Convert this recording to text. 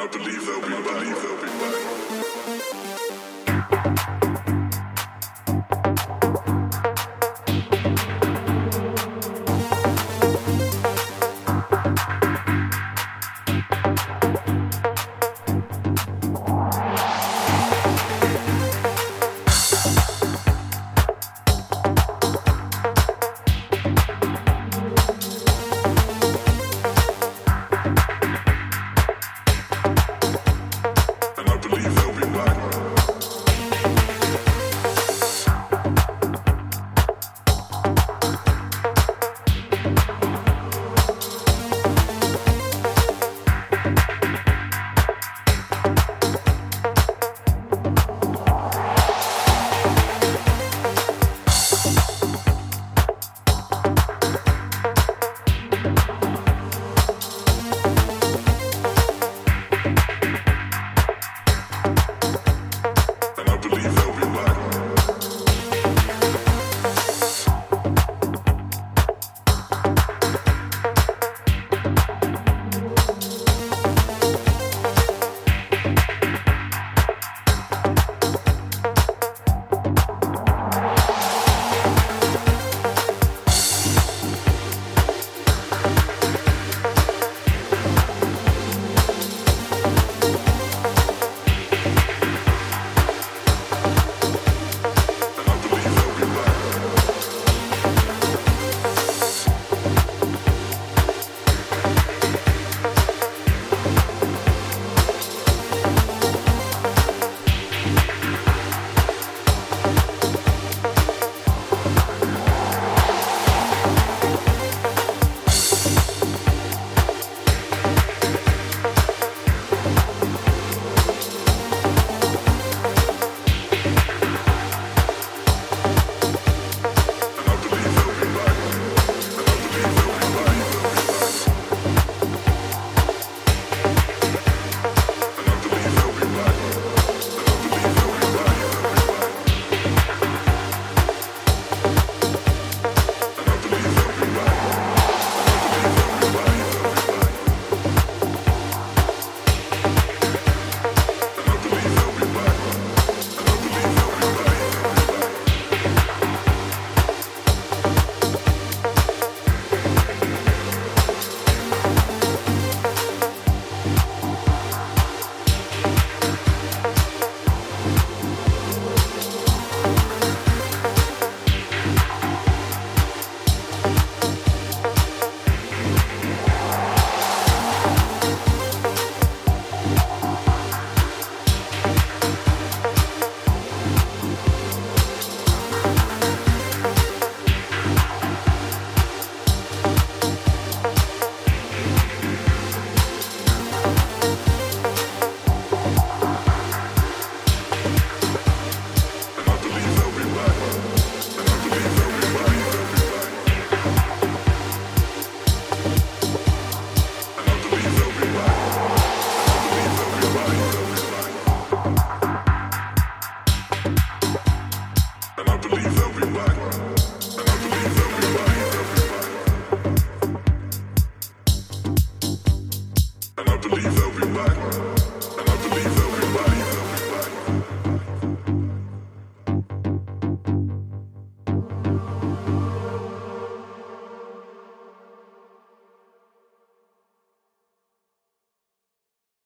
I believe they'll be, I believe there'll be.